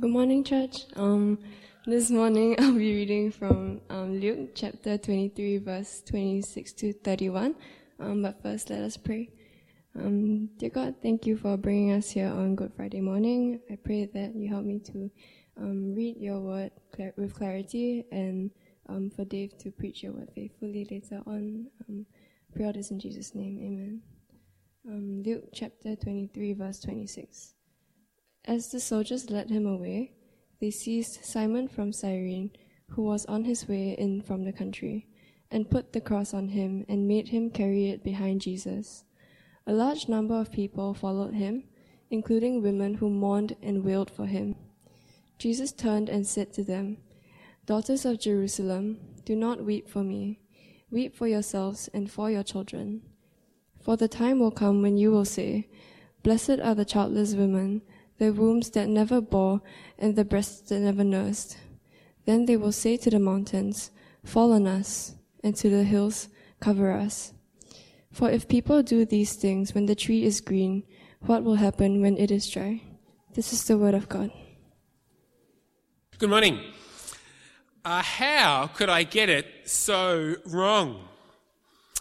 Good morning, church. Um, this morning I'll be reading from um, Luke chapter 23, verse 26 to 31. Um, but first, let us pray. Um, dear God, thank you for bringing us here on Good Friday morning. I pray that you help me to um, read your word clar- with clarity and um, for Dave to preach your word faithfully later on. Pray all this in Jesus' name. Amen. Luke chapter 23, verse 26. As the soldiers led him away, they seized Simon from Cyrene, who was on his way in from the country, and put the cross on him and made him carry it behind Jesus. A large number of people followed him, including women who mourned and wailed for him. Jesus turned and said to them, Daughters of Jerusalem, do not weep for me. Weep for yourselves and for your children. For the time will come when you will say, Blessed are the childless women, the wombs that never bore, and the breasts that never nursed. Then they will say to the mountains, Fall on us, and to the hills, Cover us. For if people do these things when the tree is green, what will happen when it is dry? This is the word of God. Good morning. Uh, how could I get it so wrong?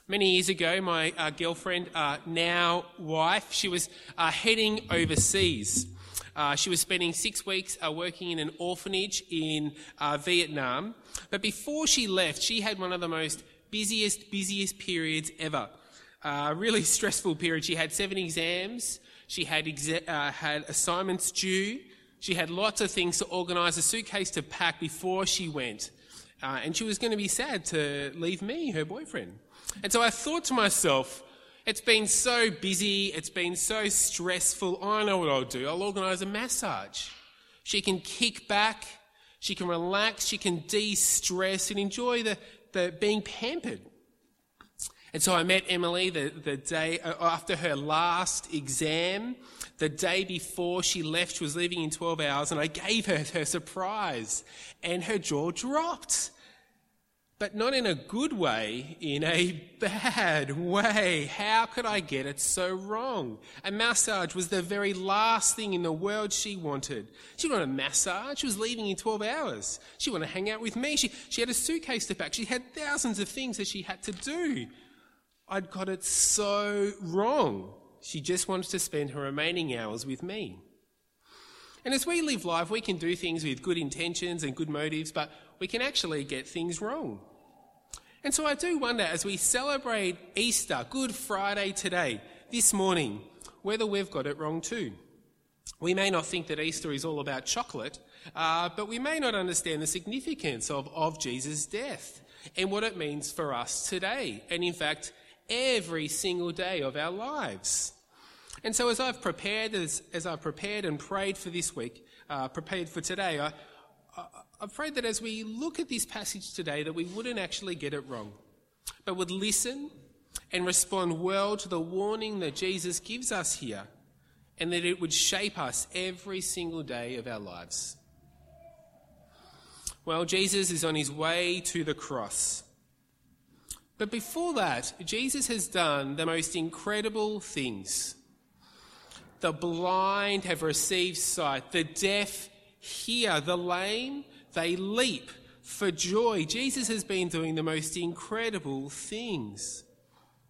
Many years ago, my uh, girlfriend, uh, now wife, she was uh, heading overseas. Uh, she was spending six weeks uh, working in an orphanage in Vietnam. But before she left, she had one of the most busiest, busiest periods ever. A really stressful period. She had seven exams. She had, exa- had assignments due. She had lots of things to organise, a suitcase to pack before she went. Uh, and she was going to be sad to leave me, her boyfriend. And so I thought to myself, it's been so busy, it's been so stressful. I know what I'll do. I'll organise a massage. She can kick back, she can relax, she can de stress and enjoy the, the being pampered. And so I met Emily the, the day uh, after her last exam, the day before she left. She was leaving in 12 hours, and I gave her her surprise, and her jaw dropped. But not in a good way, in a bad way. How could I get it so wrong? A massage was the very last thing in the world she wanted. She wanted a massage. She was leaving in 12 hours. She wanted to hang out with me. She, she had a suitcase to pack. She had thousands of things that she had to do. I'd got it so wrong. She just wanted to spend her remaining hours with me. And as we live life, we can do things with good intentions and good motives, but we can actually get things wrong. And so I do wonder as we celebrate Easter, Good Friday today, this morning, whether we've got it wrong too. We may not think that Easter is all about chocolate, uh, but we may not understand the significance of, of Jesus' death and what it means for us today. And in fact, every single day of our lives. And so, as I've prepared, as, as I've prepared and prayed for this week, uh, prepared for today, I, I, prayed that as we look at this passage today, that we wouldn't actually get it wrong, but would listen and respond well to the warning that Jesus gives us here, and that it would shape us every single day of our lives. Well, Jesus is on his way to the cross. But before that, Jesus has done the most incredible things. The blind have received sight, the deaf hear, the lame, they leap for joy. Jesus has been doing the most incredible things.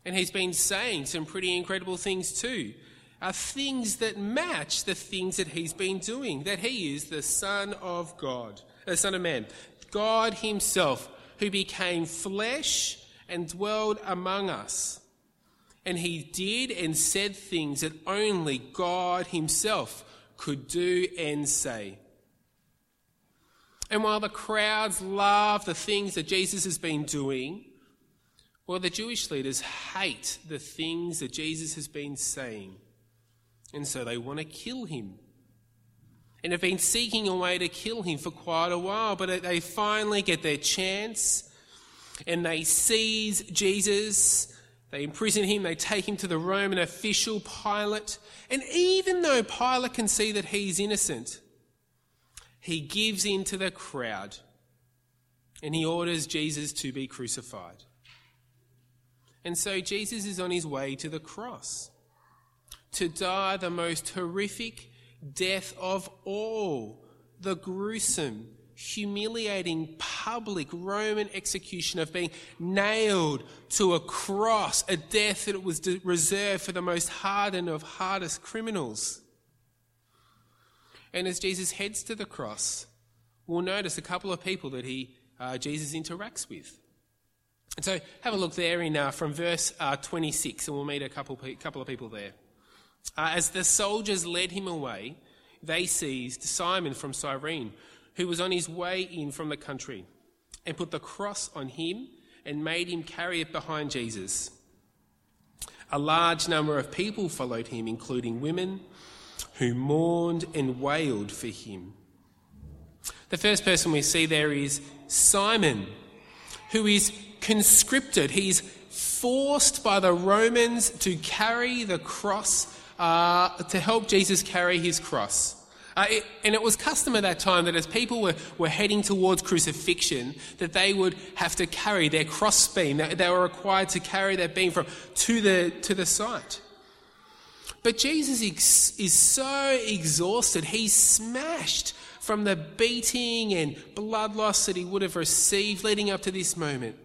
And he's been saying some pretty incredible things too. Are things that match the things that he's been doing, that he is the Son of God, the Son of Man. God Himself, who became flesh and dwelled among us. And he did and said things that only God himself could do and say. And while the crowds love the things that Jesus has been doing, well, the Jewish leaders hate the things that Jesus has been saying. And so they want to kill him. And have been seeking a way to kill him for quite a while, but they finally get their chance and they seize Jesus. They imprison him, they take him to the Roman official, Pilate. And even though Pilate can see that he's innocent, he gives in to the crowd and he orders Jesus to be crucified. And so Jesus is on his way to the cross to die the most horrific death of all the gruesome, humiliating public Roman execution of being nailed to a cross, a death that was reserved for the most hardened of hardest criminals. And as Jesus heads to the cross, we'll notice a couple of people that he, uh, Jesus interacts with. And so have a look there in uh, from verse uh, 26, and we'll meet a couple, couple of people there. Uh, as the soldiers led him away, they seized Simon from Cyrene, who was on his way in from the country, and put the cross on him and made him carry it behind Jesus. A large number of people followed him, including women who mourned and wailed for him. The first person we see there is Simon, who is conscripted. He's forced by the Romans to carry the cross, uh, to help Jesus carry his cross. Uh, it, and it was custom at that time that as people were, were heading towards crucifixion, that they would have to carry their cross beam. They, they were required to carry that beam from, to, the, to the site. But Jesus ex- is so exhausted, he's smashed from the beating and blood loss that he would have received leading up to this moment.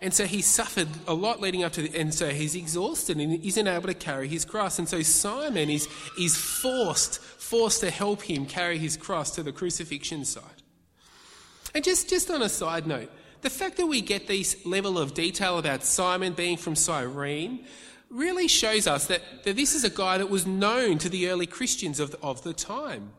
And so he suffered a lot leading up to the, and so he's exhausted and isn't able to carry his cross. And so Simon is, is forced, forced to help him carry his cross to the crucifixion site. And just, just on a side note, the fact that we get this level of detail about Simon being from Cyrene really shows us that, that this is a guy that was known to the early Christians of the, of the time.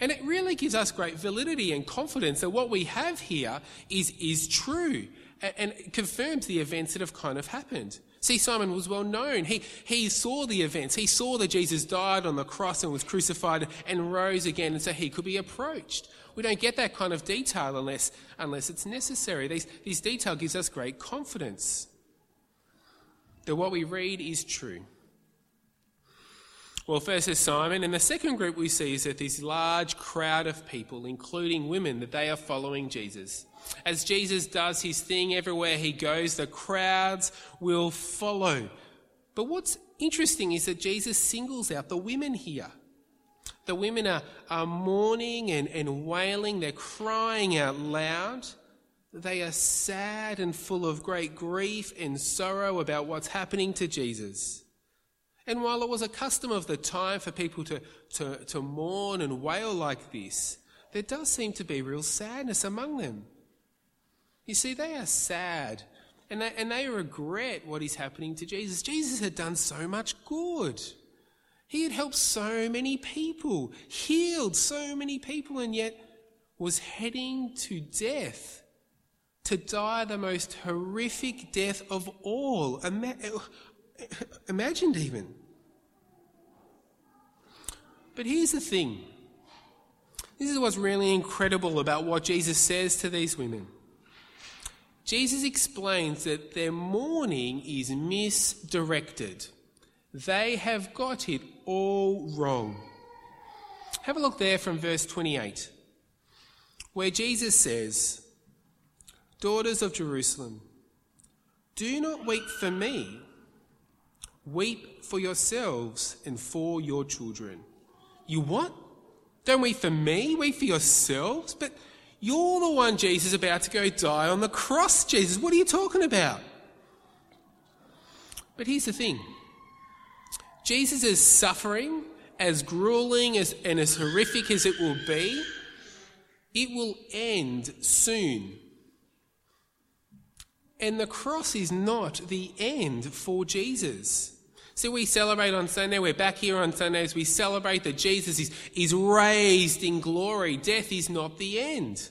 And it really gives us great validity and confidence that what we have here is, is true and confirms the events that have kind of happened. See, Simon was well known. He, he saw the events. He saw that Jesus died on the cross and was crucified and rose again, and so he could be approached. We don't get that kind of detail unless, unless it's necessary. These, this detail gives us great confidence that what we read is true. Well, first is Simon, and the second group we see is that this large crowd of people, including women, that they are following Jesus. As Jesus does his thing everywhere he goes, the crowds will follow. But what's interesting is that Jesus singles out the women here. The women are, are mourning and, and wailing, they're crying out loud. They are sad and full of great grief and sorrow about what's happening to Jesus. And while it was a custom of the time for people to, to, to mourn and wail like this, there does seem to be real sadness among them. You see, they are sad and they, and they regret what is happening to Jesus. Jesus had done so much good. He had helped so many people, healed so many people, and yet was heading to death, to die the most horrific death of all. Ima- imagined even. But here's the thing this is what's really incredible about what Jesus says to these women. Jesus explains that their mourning is misdirected. They have got it all wrong. Have a look there from verse 28, where Jesus says, Daughters of Jerusalem, do not weep for me, weep for yourselves and for your children. You what? Don't weep for me, weep for yourselves? But you're the one, Jesus, is about to go die on the cross, Jesus. What are you talking about? But here's the thing Jesus' is suffering, as grueling as, and as horrific as it will be, it will end soon. And the cross is not the end for Jesus. So we celebrate on Sunday, we're back here on Sundays, we celebrate that Jesus is, is raised in glory. Death is not the end.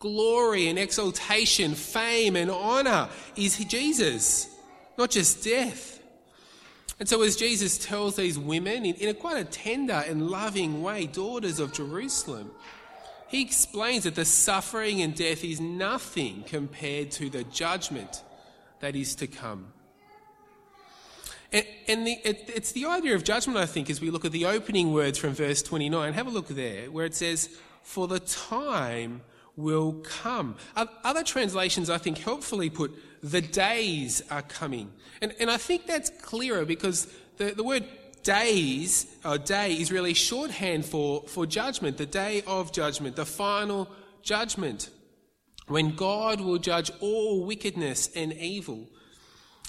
Glory and exaltation, fame and honor is Jesus, not just death. And so as Jesus tells these women in, in a quite a tender and loving way, daughters of Jerusalem, he explains that the suffering and death is nothing compared to the judgment that is to come. And, and the, it, it's the idea of judgment, I think, as we look at the opening words from verse 29. Have a look there, where it says, For the time will come. Other translations, I think, helpfully put, The days are coming. And, and I think that's clearer because the, the word days, or day is really shorthand for, for judgment, the day of judgment, the final judgment, when God will judge all wickedness and evil.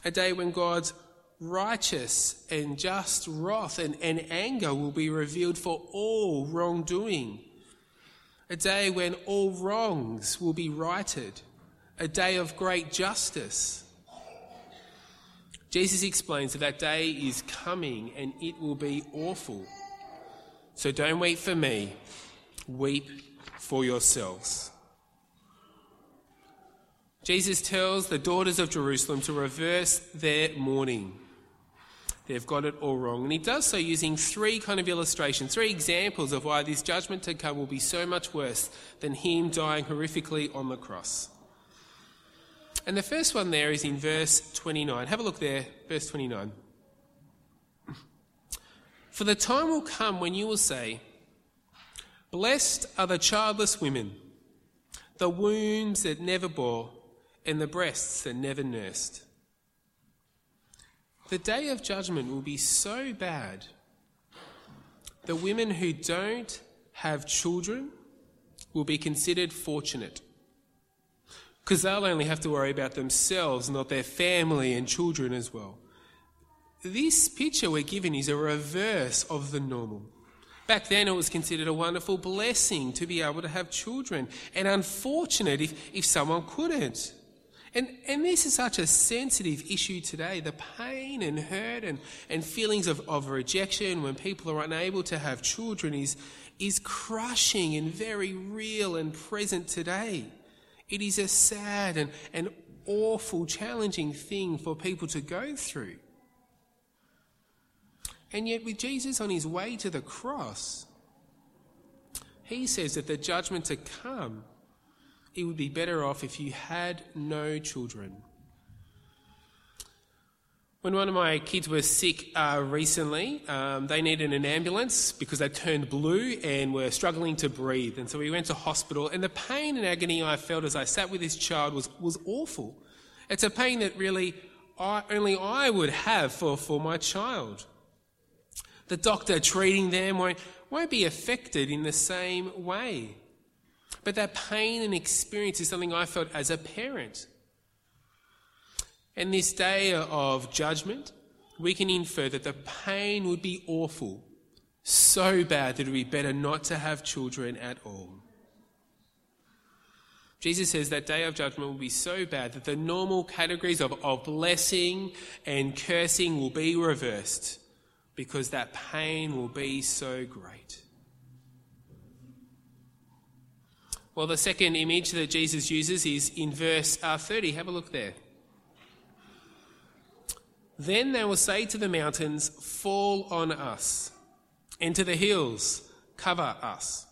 A day when God's righteous and just wrath and, and anger will be revealed for all wrongdoing. A day when all wrongs will be righted. A day of great justice. Jesus explains that that day is coming and it will be awful. So don't wait for me, weep for yourselves. Jesus tells the daughters of Jerusalem to reverse their mourning. They've got it all wrong. And he does so using three kind of illustrations, three examples of why this judgment to come will be so much worse than him dying horrifically on the cross. And the first one there is in verse 29. Have a look there, verse 29. For the time will come when you will say, Blessed are the childless women, the wombs that never bore, and the breasts that never nursed. The day of judgment will be so bad that women who don't have children will be considered fortunate because they'll only have to worry about themselves, not their family and children as well. This picture we're given is a reverse of the normal. Back then, it was considered a wonderful blessing to be able to have children, and unfortunate if, if someone couldn't. And, and this is such a sensitive issue today the pain and hurt and, and feelings of, of rejection when people are unable to have children is, is crushing and very real and present today. It is a sad and, and awful, challenging thing for people to go through. And yet, with Jesus on his way to the cross, he says that the judgment to come it would be better off if you had no children. When one of my kids was sick uh, recently, um, they needed an ambulance because they turned blue and were struggling to breathe. And so we went to hospital, and the pain and agony I felt as I sat with this child was, was awful. It's a pain that really I, only I would have for, for my child. The doctor treating them won't, won't be affected in the same way. But that pain and experience is something I felt as a parent. And this day of judgment, we can infer that the pain would be awful, so bad that it would be better not to have children at all. Jesus says that day of judgment will be so bad that the normal categories of, of blessing and cursing will be reversed because that pain will be so great. Well, the second image that Jesus uses is in verse uh, 30. Have a look there. Then they will say to the mountains, Fall on us, and to the hills, Cover us.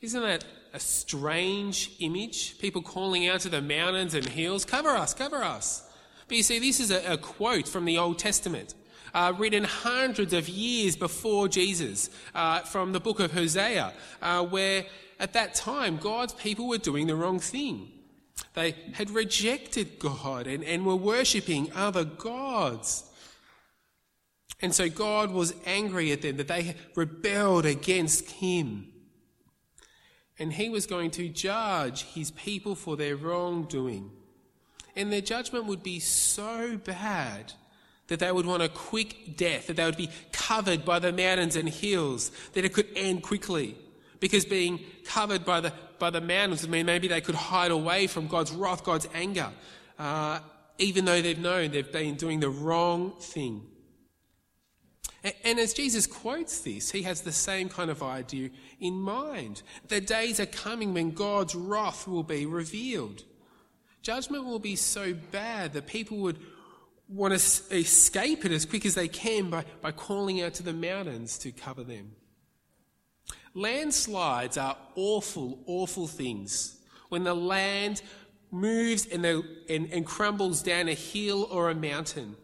Isn't that a strange image? People calling out to the mountains and hills, Cover us, cover us. But you see, this is a, a quote from the Old Testament. Uh, written hundreds of years before Jesus, uh, from the book of Hosea, uh, where at that time, God's people were doing the wrong thing. They had rejected God and, and were worshipping other gods. And so God was angry at them that they rebelled against Him. And He was going to judge His people for their wrongdoing. And their judgment would be so bad that they would want a quick death, that they would be covered by the mountains and hills, that it could end quickly because being covered by the, by the mountains would mean maybe they could hide away from God's wrath, God's anger, uh, even though they've known they've been doing the wrong thing. And, and as Jesus quotes this, he has the same kind of idea in mind. The days are coming when God's wrath will be revealed. Judgment will be so bad that people would want to escape it as quick as they can by, by calling out to the mountains to cover them. Landslides are awful, awful things. When the land moves and, the, and, and crumbles down a hill or a mountain,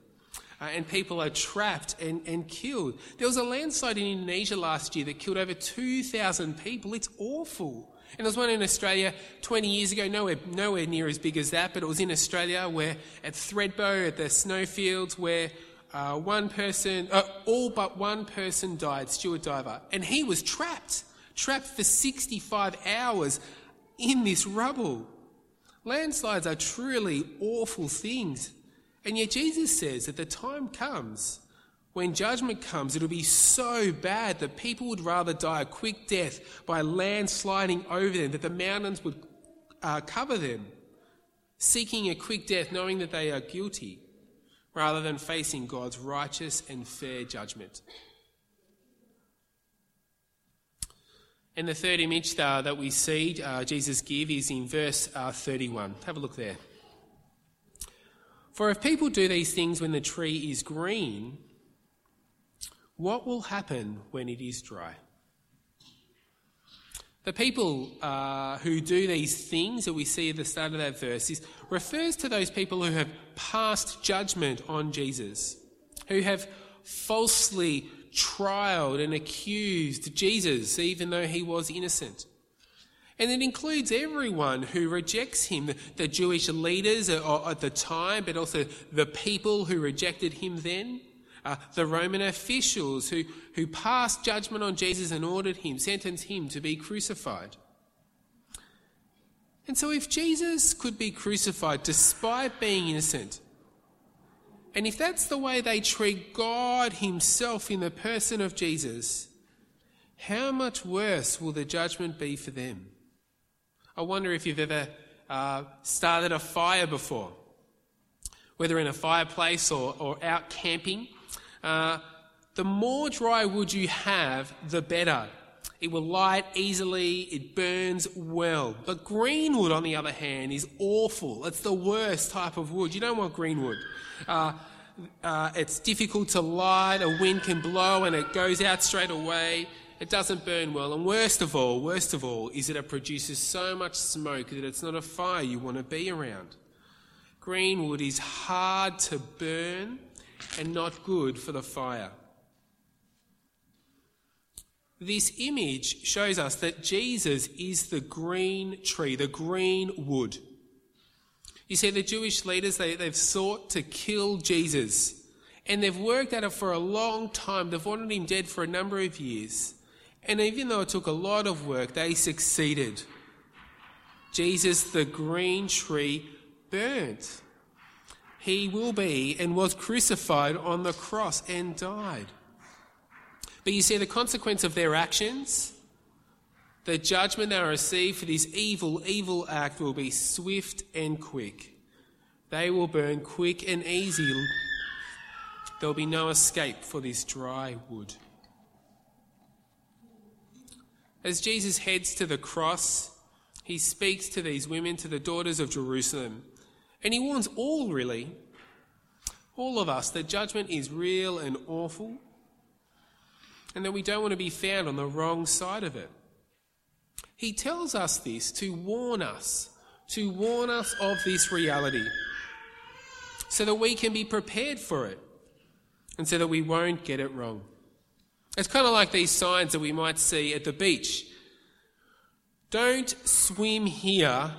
uh, and people are trapped and, and killed. There was a landslide in Indonesia last year that killed over 2,000 people. It's awful. And there was one in Australia 20 years ago, nowhere, nowhere near as big as that, but it was in Australia where at Thredbo, at the snowfields, where uh, one person, uh, all but one person died, Stuart Diver, and he was trapped, trapped for 65 hours in this rubble. Landslides are truly awful things. And yet Jesus says that the time comes when judgment comes, it'll be so bad that people would rather die a quick death by landsliding over them, that the mountains would uh, cover them, seeking a quick death, knowing that they are guilty, rather than facing God's righteous and fair judgment. And the third image uh, that we see uh, Jesus give is in verse uh, 31. Have a look there. For if people do these things when the tree is green, what will happen when it is dry? The people uh, who do these things that we see at the start of that verse is, refers to those people who have passed judgment on Jesus, who have falsely trialed and accused Jesus, even though he was innocent. And it includes everyone who rejects him the Jewish leaders at the time, but also the people who rejected him then uh, the Roman officials who, who passed judgment on Jesus and ordered him, sentenced him to be crucified. And so, if Jesus could be crucified despite being innocent, and if that's the way they treat God Himself in the person of Jesus, how much worse will the judgment be for them? I wonder if you've ever uh, started a fire before, whether in a fireplace or, or out camping. Uh, the more dry wood you have, the better. It will light easily, it burns well. But green wood, on the other hand, is awful. It's the worst type of wood. You don't want green wood. Uh, uh, it's difficult to light, a wind can blow and it goes out straight away. It doesn't burn well. And worst of all, worst of all, is that it produces so much smoke that it's not a fire you want to be around. Green wood is hard to burn and not good for the fire. This image shows us that Jesus is the green tree, the green wood. You see, the Jewish leaders, they, they've sought to kill Jesus. And they've worked at it for a long time. They've wanted him dead for a number of years. And even though it took a lot of work, they succeeded. Jesus, the green tree, burnt he will be and was crucified on the cross and died. But you see, the consequence of their actions, the judgment they receive for this evil, evil act will be swift and quick. They will burn quick and easy. There will be no escape for this dry wood. As Jesus heads to the cross, he speaks to these women, to the daughters of Jerusalem. And he warns all, really, all of us, that judgment is real and awful, and that we don't want to be found on the wrong side of it. He tells us this to warn us, to warn us of this reality, so that we can be prepared for it, and so that we won't get it wrong. It's kind of like these signs that we might see at the beach. Don't swim here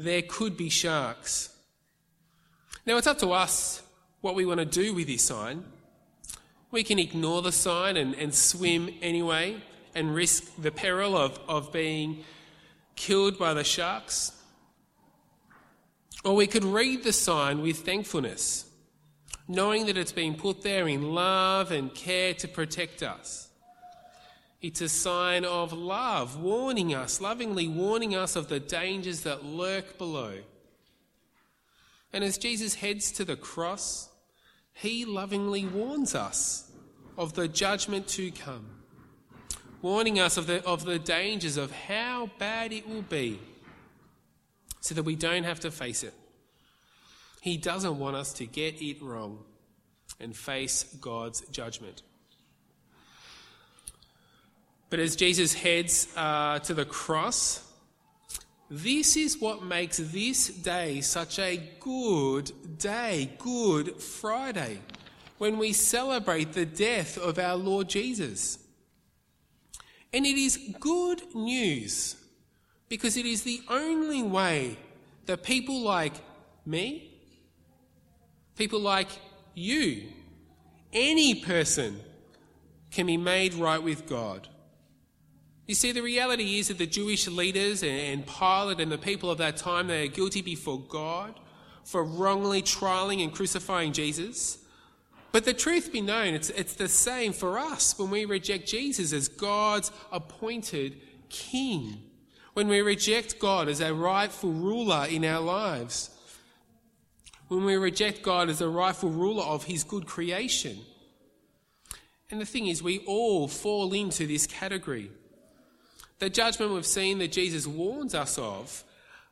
there could be sharks. Now, it's up to us what we want to do with this sign. We can ignore the sign and, and swim anyway and risk the peril of, of being killed by the sharks. Or we could read the sign with thankfulness, knowing that it's been put there in love and care to protect us. It's a sign of love, warning us, lovingly warning us of the dangers that lurk below. And as Jesus heads to the cross, he lovingly warns us of the judgment to come, warning us of the, of the dangers of how bad it will be so that we don't have to face it. He doesn't want us to get it wrong and face God's judgment. But as Jesus heads uh, to the cross, this is what makes this day such a good day, Good Friday, when we celebrate the death of our Lord Jesus. And it is good news because it is the only way that people like me, people like you, any person can be made right with God. You see, the reality is that the Jewish leaders and Pilate and the people of that time, they are guilty before God for wrongly trialing and crucifying Jesus. But the truth be known, it's, it's the same for us when we reject Jesus as God's appointed king. When we reject God as a rightful ruler in our lives. When we reject God as the rightful ruler of his good creation. And the thing is, we all fall into this category. The judgment we've seen that Jesus warns us of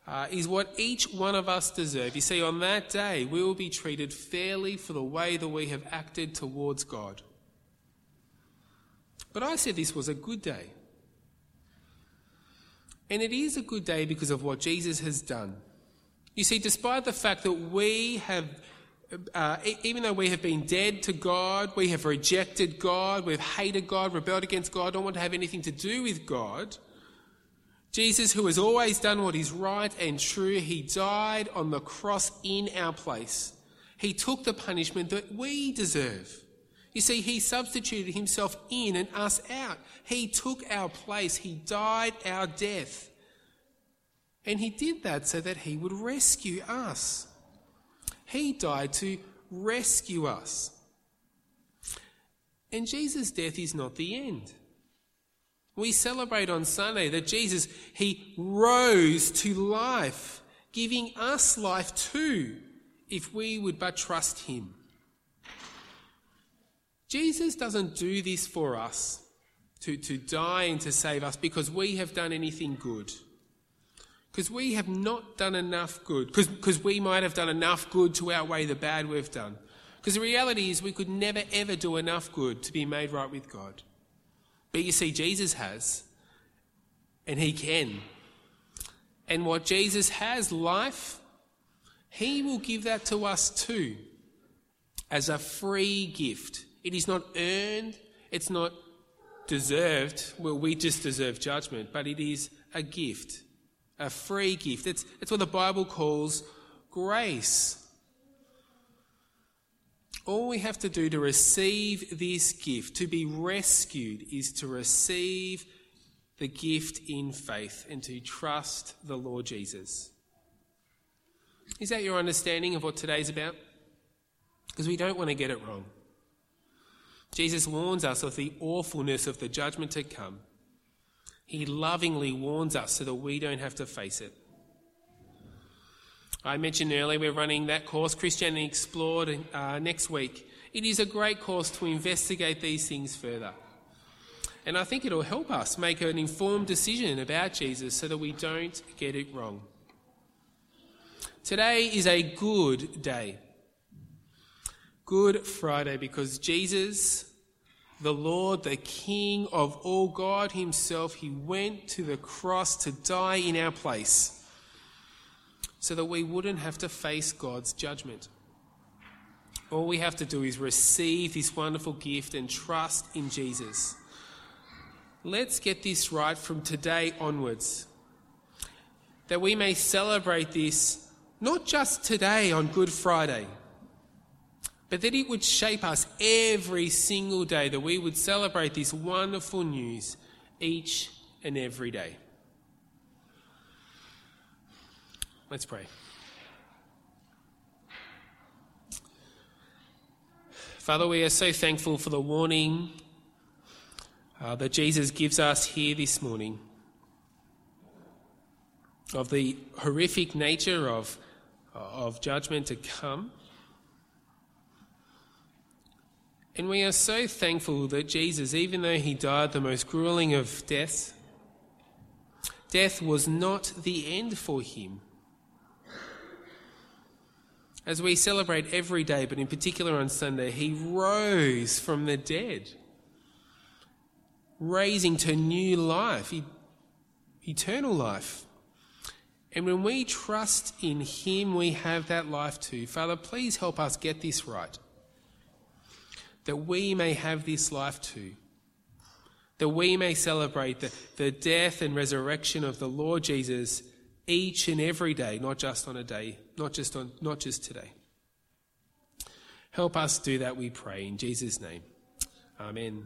uh, is what each one of us deserve. You see, on that day, we will be treated fairly for the way that we have acted towards God. But I said this was a good day. And it is a good day because of what Jesus has done. You see, despite the fact that we have uh, even though we have been dead to God, we have rejected God, we've hated God, rebelled against God, don't want to have anything to do with God, Jesus, who has always done what is right and true, he died on the cross in our place. He took the punishment that we deserve. You see, he substituted himself in and us out. He took our place. He died our death. And he did that so that he would rescue us. He died to rescue us. And Jesus' death is not the end. We celebrate on Sunday that Jesus, He rose to life, giving us life too, if we would but trust Him. Jesus doesn't do this for us to, to die and to save us because we have done anything good. Because we have not done enough good. Because we might have done enough good to outweigh the bad we've done. Because the reality is we could never ever do enough good to be made right with God. But you see, Jesus has, and he can. And what Jesus has, life, he will give that to us too as a free gift. It is not earned, it's not deserved. Well, we just deserve judgment, but it is a gift, a free gift. It's, it's what the Bible calls grace. All we have to do to receive this gift, to be rescued, is to receive the gift in faith and to trust the Lord Jesus. Is that your understanding of what today's about? Because we don't want to get it wrong. Jesus warns us of the awfulness of the judgment to come. He lovingly warns us so that we don't have to face it. I mentioned earlier we're running that course, Christianity Explored, uh, next week. It is a great course to investigate these things further. And I think it'll help us make an informed decision about Jesus so that we don't get it wrong. Today is a good day. Good Friday because Jesus, the Lord, the King of all God Himself, He went to the cross to die in our place so that we wouldn't have to face God's judgment. All we have to do is receive this wonderful gift and trust in Jesus. Let's get this right from today onwards. That we may celebrate this not just today on Good Friday, but that it would shape us every single day, that we would celebrate this wonderful news each and every day. Let's pray. Father, we are so thankful for the warning uh, that Jesus gives us here this morning of the horrific nature of, of judgment to come. And we are so thankful that Jesus, even though he died the most grueling of deaths, death was not the end for him as we celebrate every day, but in particular on Sunday, he rose from the dead, raising to new life, eternal life. And when we trust in him, we have that life too. Father, please help us get this right. That we may have this life too. That we may celebrate the, the death and resurrection of the Lord Jesus each and every day, not just on a day, not just on, not just today. Help us do that, we pray, in Jesus' name. Amen.